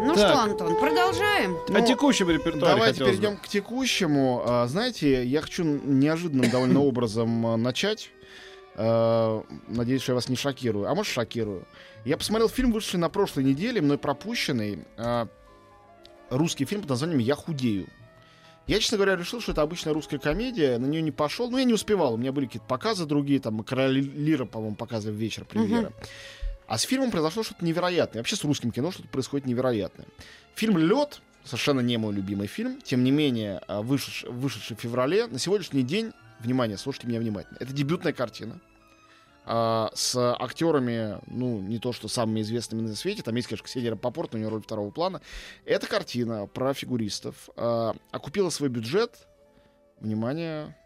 Ну Так. что, Антон, продолжаем? О текущем репертуаре Давайте бы. перейдем к текущему. А, Знаете, я хочу неожиданным довольно образом а, начать. А, Надеюсь, что я вас не шокирую. А может, шокирую. Я посмотрел фильм, вышедший на прошлой неделе, мной пропущенный. а, Русский фильм под названием «Я худею». Я, честно говоря, решил, что это обычная русская комедия, на нее не пошел. Ну, я не успевал, у меня были какие-то показы другие, там, «Короля Лира», по-моему, показывали вечер премьера. А с фильмом произошло что-то невероятное. Вообще с русским кино что-то происходит невероятное. Фильм «Лед» совершенно не мой любимый фильм. Тем не менее, а, вышедший, вышедший в феврале, на сегодняшний день, внимание, слушайте меня внимательно, это дебютная картина а, с актерами, ну, не то что самыми известными на свете, там есть, конечно, Ксения Рапопорт, у нее роль второго плана. Эта картина про фигуристов а, окупила свой бюджет, внимание,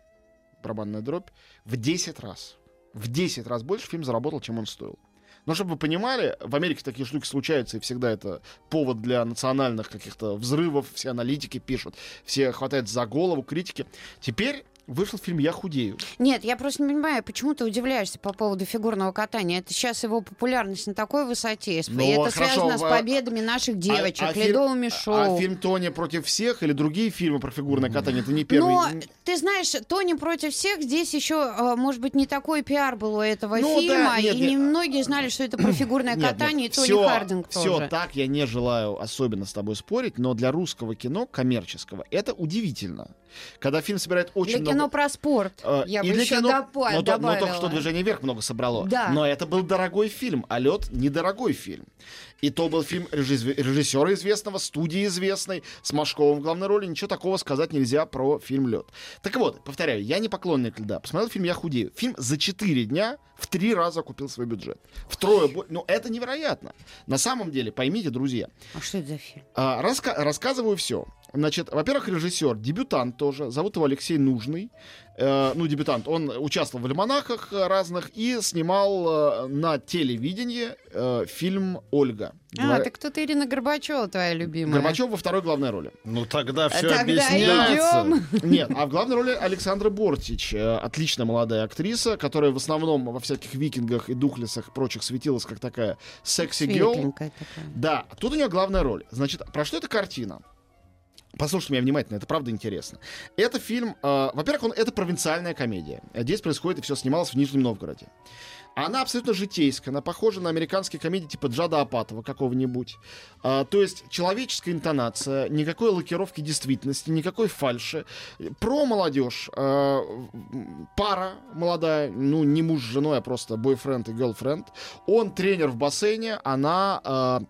барабанная дробь, в 10 раз. В 10 раз больше фильм заработал, чем он стоил. Но чтобы вы понимали, в Америке такие штуки случаются, и всегда это повод для национальных каких-то взрывов, все аналитики пишут, все хватают за голову, критики. Теперь вышел фильм «Я худею». Нет, я просто не понимаю, почему ты удивляешься по поводу фигурного катания. Это сейчас его популярность на такой высоте. И Ну, это хорошо, связано с а- победами наших девочек, а фильм- ледовыми А шоу. фильм «Тони против всех» или другие фильмы про фигурное катание, это не первый. Но ты знаешь, Тони против всех здесь еще, э, может быть, не такой пиар был у этого Ну да, фильма, нет, и нет. не многие знали, что это про фигурное Нет, катание, нет, и Тони всё- Хардинг тоже. так я не желаю особенно с тобой спорить, но для русского кино, коммерческого, это удивительно. Когда фильм собирает очень Для много... кино про спорт. Э, Я и бы еще кино- допа- но, то- но только добавила. что «Движение вверх» много собрало. Да. Но это был дорогой фильм, а «Лед» — недорогой фильм. И то был фильм режисс- режиссера известного, студии известной, с Машковым в главной роли. Ничего такого сказать нельзя про фильм «Лед». Так вот, повторяю, я не поклонник льда. Посмотрел фильм «Я худею». Фильм за 4 дня в три раза купил свой бюджет. Втрое больше. Ну, это невероятно. На самом деле, поймите, друзья, А что это за фильм? а, раска- рассказываю все. Значит, во-первых, режиссер, дебютант тоже, зовут его Алексей Нужный. Э, ну, дебютант, он участвовал в альманахах разных и снимал э, на телевидении э, фильм «Ольга». А, Говоря- так тут Ирина Горбачева твоя любимая. Горбачев во второй главной роли. Ну тогда все Тогда объясняется. идем. Нет, а в главной роли Александра Бортич, э, отличная молодая актриса, которая в основном во всяких викингах и духлесах и прочих светилась как такая секси-герл. Да, тут у нее главная роль. Значит, про что эта картина? Послушайте меня внимательно, это правда интересно. Это фильм, э, во-первых, он, это провинциальная комедия. Здесь происходит и все снималось в Нижнем Новгороде. Она абсолютно житейская, она похожа на американские комедии типа Джада Апатова какого-нибудь. А, то есть человеческая интонация, никакой лакировки действительности, никакой фальши. Про молодежь. А, пара молодая, ну не муж с женой, а просто бойфренд и girlfriend. Он тренер в бассейне, она а,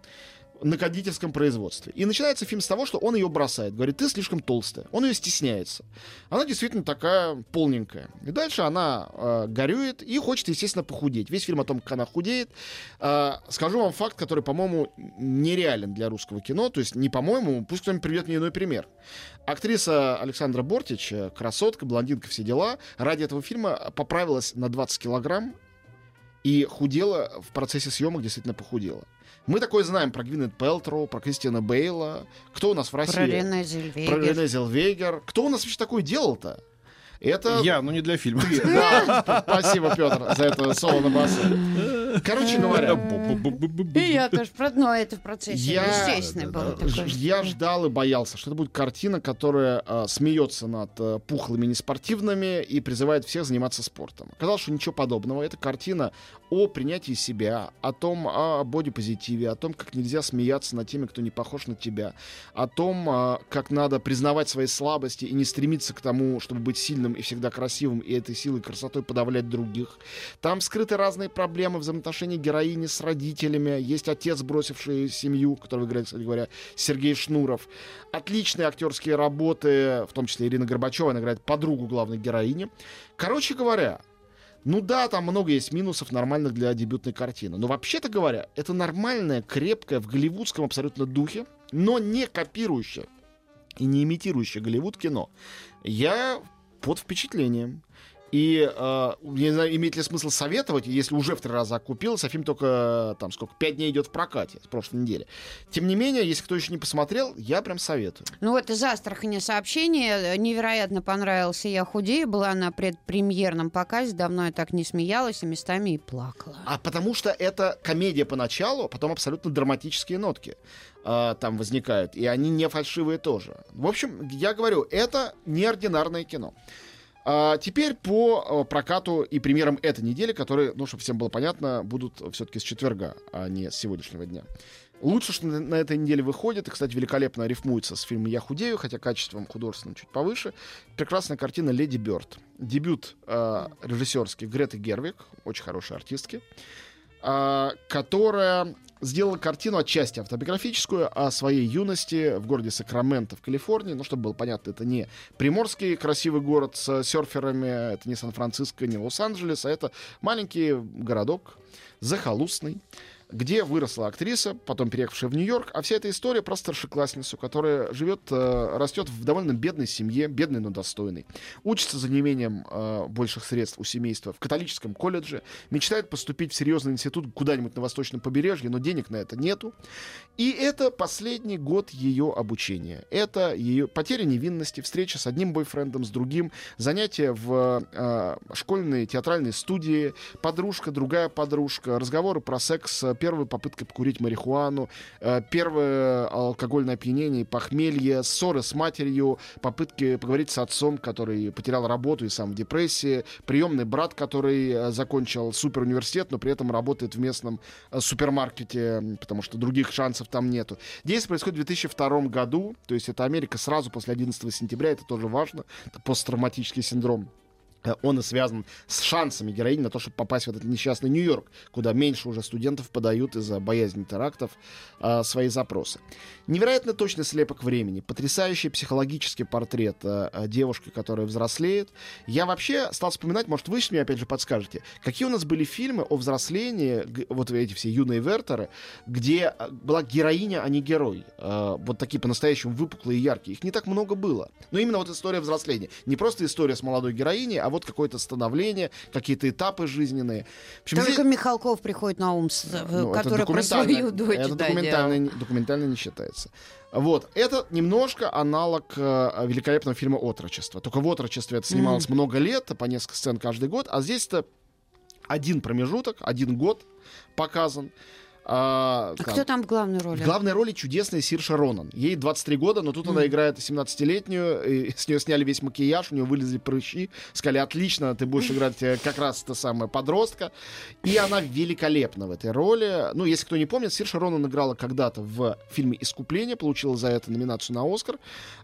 на кондитерском производстве. И начинается фильм с того, что он ее бросает. Говорит, ты слишком толстая. Он ее стесняется. Она действительно такая полненькая. И дальше она э, горюет и хочет, естественно, похудеть. Весь фильм о том, как она худеет. Э, скажу вам факт, который, по-моему, нереален для русского кино. То есть, не по-моему, пусть кто-нибудь приведет мне иной пример. Актриса Александра Бортич, э, красотка, блондинка, все дела, ради этого фильма поправилась на 20 килограмм и худела в процессе съемок, действительно похудела. Мы такое знаем про Гвинет Пелтроу, про Кристиана Бейла. Кто у нас в России? Про Рене Про Зельвегер. Рене Зелвегер. Кто у нас вообще такое делал-то? Это... Я, ну не для фильма. Спасибо, Петр, за это соло на басу. Короче говоря, И я тоже, но это в процессе Я- ждал и боялся, что это будет картина, которая смеется над пухлыми неспортивными и призывает всех заниматься спортом. Оказалось, что ничего подобного. Это картина о принятии себя, о том, о бодипозитиве, о том, как нельзя смеяться над теми, кто не похож на тебя, о том, как надо признавать свои слабости и не стремиться к тому, чтобы быть сильным и всегда красивым, и этой силой красотой подавлять других. Там скрыты разные проблемы взаимоотношений героини с родителями. Есть отец, бросивший семью, которого играет, кстати говоря, Сергей Шнуров. Отличные актерские работы, в том числе Ирина Горбачева, она играет подругу главной героини. Короче говоря, ну да, там много есть минусов нормальных для дебютной картины. Но вообще-то говоря, это нормальная, крепкая, в голливудском абсолютно духе, но не копирующая и не имитирующая Голливуд кино. Я под впечатлением. И э, не знаю, имеет ли смысл советовать, если уже в три раза купился, а фильм только там сколько, пять дней идет в прокате с прошлой недели. Тем не менее, если кто еще не посмотрел, я прям советую. Ну вот из Астрахани сообщение. Невероятно понравился «Я худею». Была на предпремьерном показе. Давно я так не смеялась, и местами и плакала. А потому что это комедия поначалу, а потом абсолютно драматические нотки э, там возникают. И они не фальшивые тоже. В общем, я говорю, это неординарное кино. А теперь по э, прокату и премьерам этой недели, которые, ну, чтобы всем было понятно, будут все-таки с четверга, а не с сегодняшнего дня. Лучше, что на этой неделе выходит, и, кстати, великолепно рифмуется с фильмом «Я худею», хотя качеством художественным чуть повыше. Прекрасная картина «Леди Бёрд». Дебют э, режиссерский Греты Гервик, очень хорошей артистки, э, которая сделала картину отчасти автобиографическую о своей юности в городе Сакраменто в Калифорнии. Ну, чтобы было понятно, это не приморский красивый город с серферами, это не Сан-Франциско, не Лос-Анджелес, а это маленький городок, захолустный, где выросла актриса, потом переехавшая в Нью-Йорк, а вся эта история про старшеклассницу, которая живет, э, растет в довольно бедной семье, бедной, но достойной, учится за неимением э, больших средств у семейства в католическом колледже, мечтает поступить в серьезный институт куда-нибудь на восточном побережье, но денег на это нету. И это последний год ее обучения. Это ее потеря невинности, встреча с одним бойфрендом, с другим, занятия в э, школьной театральной студии, подружка, другая подружка, разговоры про секс, первая попытка покурить марихуану, э, первое алкогольное опьянение, похмелье, ссоры с матерью, попытки поговорить с отцом, который потерял работу и сам в депрессии, приемный брат, который э, закончил суперуниверситет, но при этом работает в местном э, супермаркете, потому что других шансов там нету. Действие происходит в 2002 году, то есть это Америка сразу после 11 сентября, это тоже важно, это посттравматический синдром Э, он и связан с шансами героини на то, чтобы попасть в этот несчастный Нью-Йорк, куда меньше уже студентов подают из-за боязни терактов э, свои запросы. Невероятно точный слепок времени, потрясающий психологический портрет э, девушки, которая взрослеет. Я вообще стал вспоминать, может, вы мне опять же подскажете, какие у нас были фильмы о взрослении, вот эти все юные вертеры, где э, была героиня, а не герой. Э, вот такие по-настоящему выпуклые и яркие. Их не так много было. Но именно вот история взросления. Не просто история с молодой героиней, а вот какое-то становление, какие-то этапы жизненные. В общем, Только здесь- Михалков приходит на ум, с- ну, который про свою дочь Это да, документально, не- документально не считается. Вот. Это немножко аналог э, великолепного фильма «Отрочество». Только в «Отрочестве» это снималось много лет, по несколько сцен каждый год, а здесь это один промежуток, один год показан. А, А там, кто там в главной роли? в главной роли чудесная Сирша Ронан. Ей 23 года, но тут она играет 17-летнюю, и с нее сняли весь макияж, у нее вылезли прыщи, сказали, отлично, ты будешь играть э, как раз это самое подростка. И она великолепна в этой роли. Ну, если кто не помнит, Сирша Ронан играла когда-то в фильме «Искупление», получила за это номинацию на «Оскар».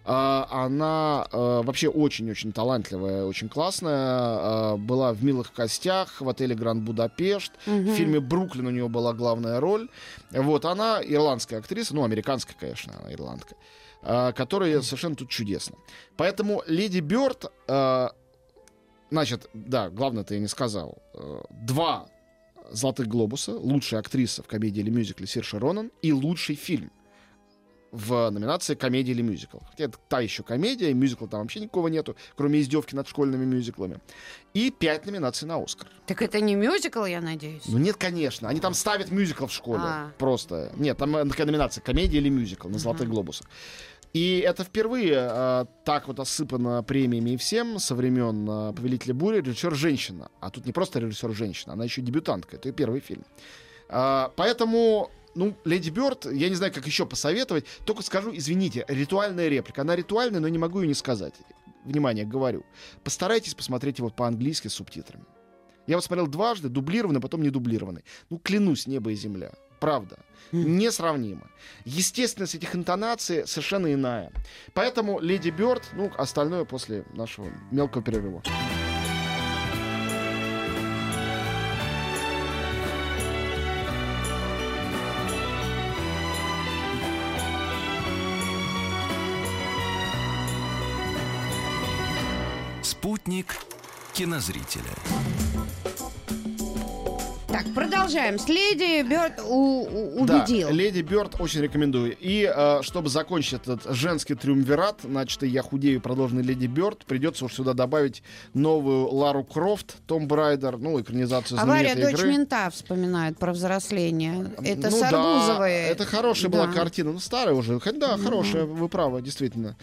А, Она э, вообще очень-очень талантливая, очень классная. э, Была в «Милых костях», в отеле «Гранд Будапешт». В фильме «Бруклин» у нее была главная роль. Вот, она ирландская актриса, ну, американская, конечно, она ирландка, э, которая совершенно тут чудесна. Поэтому «Леди Бёрд», э, значит, да, главное-то я не сказал, э, два «Золотых глобуса», лучшая актриса в комедии или мюзикле Сирша Ронан и лучший фильм в номинации комедия или мюзикл. Хотя это та еще комедия, и мюзикла там вообще никого нету, кроме издевки над школьными мюзиклами. И пять номинаций на Оскар. Так это не мюзикл, я надеюсь? Ну нет, конечно. Они там ставят мюзикл в школе. А. Просто. Нет, там э, такая номинация комедия или мюзикл на золотых глобусах. И это впервые э, так вот осыпано премиями и всем со времен э, «Повелителя бури» режиссер женщина. А тут не просто режиссер женщина, она еще дебютантка. Это ее первый фильм. А, поэтому, ну, Леди Бёрд, я не знаю, как еще посоветовать. Только скажу, извините, ритуальная реплика. Она ритуальная, но не могу ее не сказать. Внимание, говорю. Постарайтесь посмотреть его по-английски с субтитрами. Я вот смотрел дважды, дублированный, потом не дублированный. Ну, клянусь, небо и земля. Правда. Несравнимо. Естественность этих интонаций совершенно иная. Поэтому Леди Бёрд, ну, остальное после нашего мелкого перерыва. Спутник кинозрителя. Продолжаем. С леди Бёрд у- у- Да, убедил. Леди Бёрд очень рекомендую. И э, чтобы закончить этот женский триумвират, значит, и я худею, продолженный Леди Бёрд, придется уж сюда добавить новую Лару Крофт, Tomb Raider, ну, экранизацию Авария знаменитой дочь игры. мента вспоминают про взросление. Это ну, с Арбузовой. Да, это хорошая была Да. картина. Ну, старая уже. Да, хорошая, вы правы, действительно.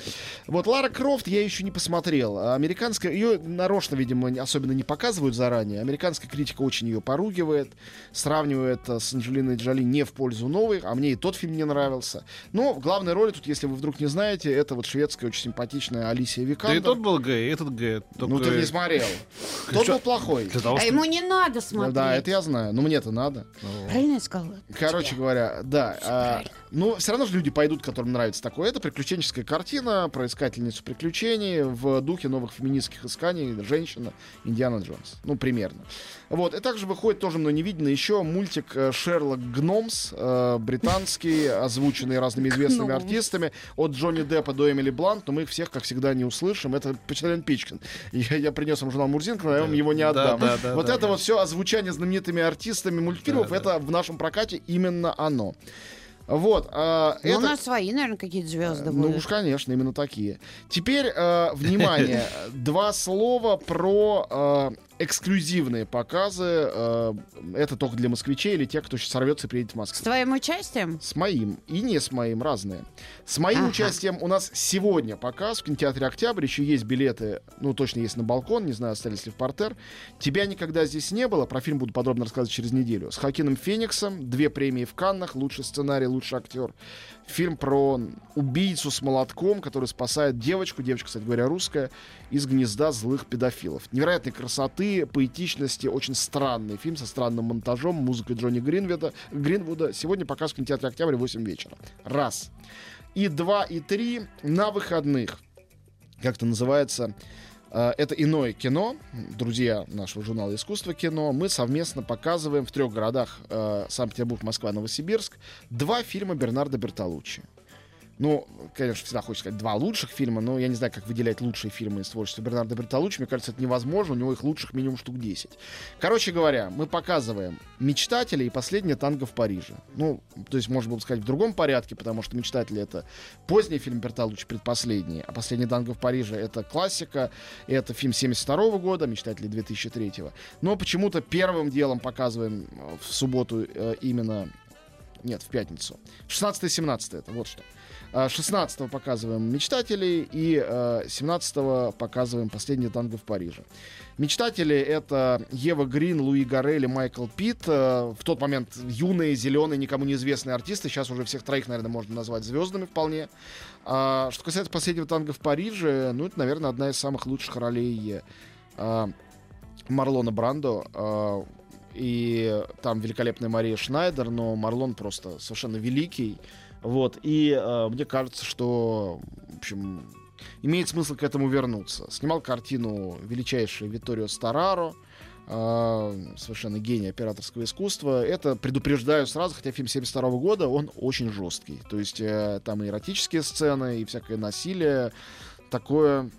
Вот Лара Крофт я еще не посмотрел. А Американская, ее нарочно, видимо, особенно не показывают заранее. Американская критика очень ее поругивает, сравнивает э, с Анджелиной Джоли не в пользу новой, а мне и тот фильм не нравился. Но в главной роли тут, если вы вдруг не знаете, это вот шведская очень симпатичная Алисия Да Викандер. и тот был гей, и этот гей. Ну, Только ты не смотрел. Тот был плохой. Того, А ему не надо Да, смотреть. Да, это я знаю. Но мне-то надо. Правильно я сказала? Короче говоря, да. а, ну, все равно же люди пойдут, которым нравится такое. Это приключенческая картина про искательницу приключений в духе новых феминистских исканий «Женщина» Индиана Джонс. Ну, примерно. Вот. И также выходит тоже мной невидно еще мультик э, «Шерлок Гномс», э, британский, озвученный разными известными артистами, от Джонни Деппа до Эмили Блант, но мы их всех, как всегда, не услышим. Это Почтальон Пичкин. Я, я принес вам журнал Мурзинка, но я вам его не Да, отдам. да, да, вот да, это да. вот все озвучание знаменитыми артистами мультфильмов, Да, это в нашем прокате именно оно. Вот. а, Ну, это... у нас свои, наверное, какие-то звезды Ну будут. уж, конечно, именно такие. Теперь, э, внимание, два слова про э, эксклюзивные показы. э, это только для москвичей или тех, кто сейчас сорвется и приедет в С Москву. твоим участием? С моим и не с моим, разные. С моим Ага. участием у нас сегодня показ в кинотеатре «Октябрь». Еще есть билеты, ну, точно есть на балкон, не знаю, остались ли в портер. «Тебя никогда здесь не было». Про фильм буду подробно рассказывать через неделю. С Хакином Фениксом. Две премии в Каннах. Лучший сценарий, лучший актер. Фильм про убийцу с молотком, который спасает девочку, девочка, кстати говоря, русская, из гнезда злых педофилов. Невероятной красоты, поэтичности, очень странный фильм со странным монтажом, музыкой Джонни Гринвуда. Гринвуда. Сегодня показ в кинотеатре «Октябрь» в 8 вечера. Раз. И два, и три на выходных. Как это называется? Э, Это иное кино, друзья нашего журнала «Искусство кино». Мы совместно показываем в трех городах э, Санкт-Петербург, Москва, Новосибирск два фильма Бернарда Бертолуччи. Ну, конечно, всегда хочется сказать два лучших фильма, но я не знаю, как выделять лучшие фильмы из творчества Бернарда Бертолуччи. Мне кажется, это невозможно, у него их лучших минимум штук 10. Короче говоря, мы показываем «Мечтатели» и «Последнее танго в Париже». Ну, то есть, можно было бы сказать в другом порядке, потому что «Мечтатели» — это поздний фильм Бертолуччи, предпоследний, а «Последний танго в Париже» — это классика, это фильм 72 года, «Мечтатели» 2003 Но почему-то первым делом показываем э, в субботу э, именно нет, в пятницу. 16-17 это, вот что. 16 показываем «Мечтателей» и 17 показываем «Последний танго в Париже». «Мечтатели» — это Ева Грин, Луи Гарель и Майкл Питт. э, В тот момент юные, зеленые, никому неизвестные артисты. Сейчас уже всех троих, наверное, можно назвать звездами вполне. А что касается «Последнего танго в Париже», ну, это, наверное, одна из самых лучших ролей э, Марлона Брандо. э, и там великолепная Мария Шнайдер, но Марлон просто совершенно великий. Вот, и э, мне кажется, что, в общем, имеет смысл к этому вернуться. Снимал картину величайший Витторио Стараро, э, совершенно гений операторского искусства. Это предупреждаю сразу, хотя фильм 72 года, он очень жесткий. То есть э, там и эротические сцены, и всякое насилие. Такое...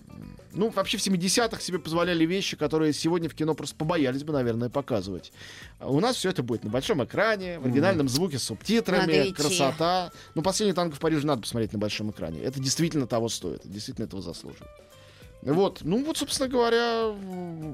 Ну, вообще в 70-х себе позволяли вещи, которые сегодня в кино просто побоялись бы, наверное, показывать. А у нас все это будет на большом экране, в оригинальном звуке, с субтитрами, красота. Ну, последний танк в Париже надо посмотреть на большом экране. Это действительно того стоит, действительно этого заслуживает. Вот, ну вот, собственно говоря...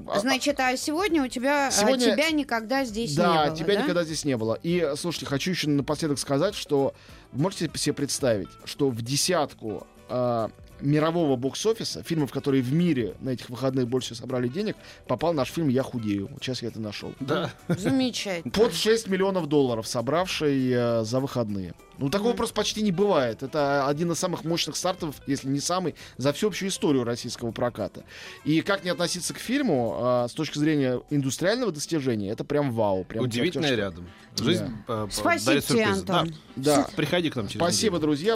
а- Значит, а сегодня у тебя а, Сегодня- тебя никогда здесь да, не было, тебя да? никогда здесь не было. И, слушайте, хочу еще напоследок сказать, что можете себе представить, что в десятку э, мирового бокс-офиса, фильмов, которые в мире на этих выходных больше собрали денег, попал наш фильм «Я худею». Сейчас я это нашел. Да. Замечательно. Под 6 миллионов долларов, собравший э, за выходные. Ну, такого просто почти не бывает. Это один из самых мощных стартов, если не самый, за всю общую историю российского проката. И как не относиться к фильму, э, с точки зрения индустриального достижения, это прям вау. Прям Удивительно чертовски. рядом. Жизнь э, э, Спасибо тебе, сюрпризы. Да. Антон. Да. Приходи к нам через Спасибо, неделю. друзья.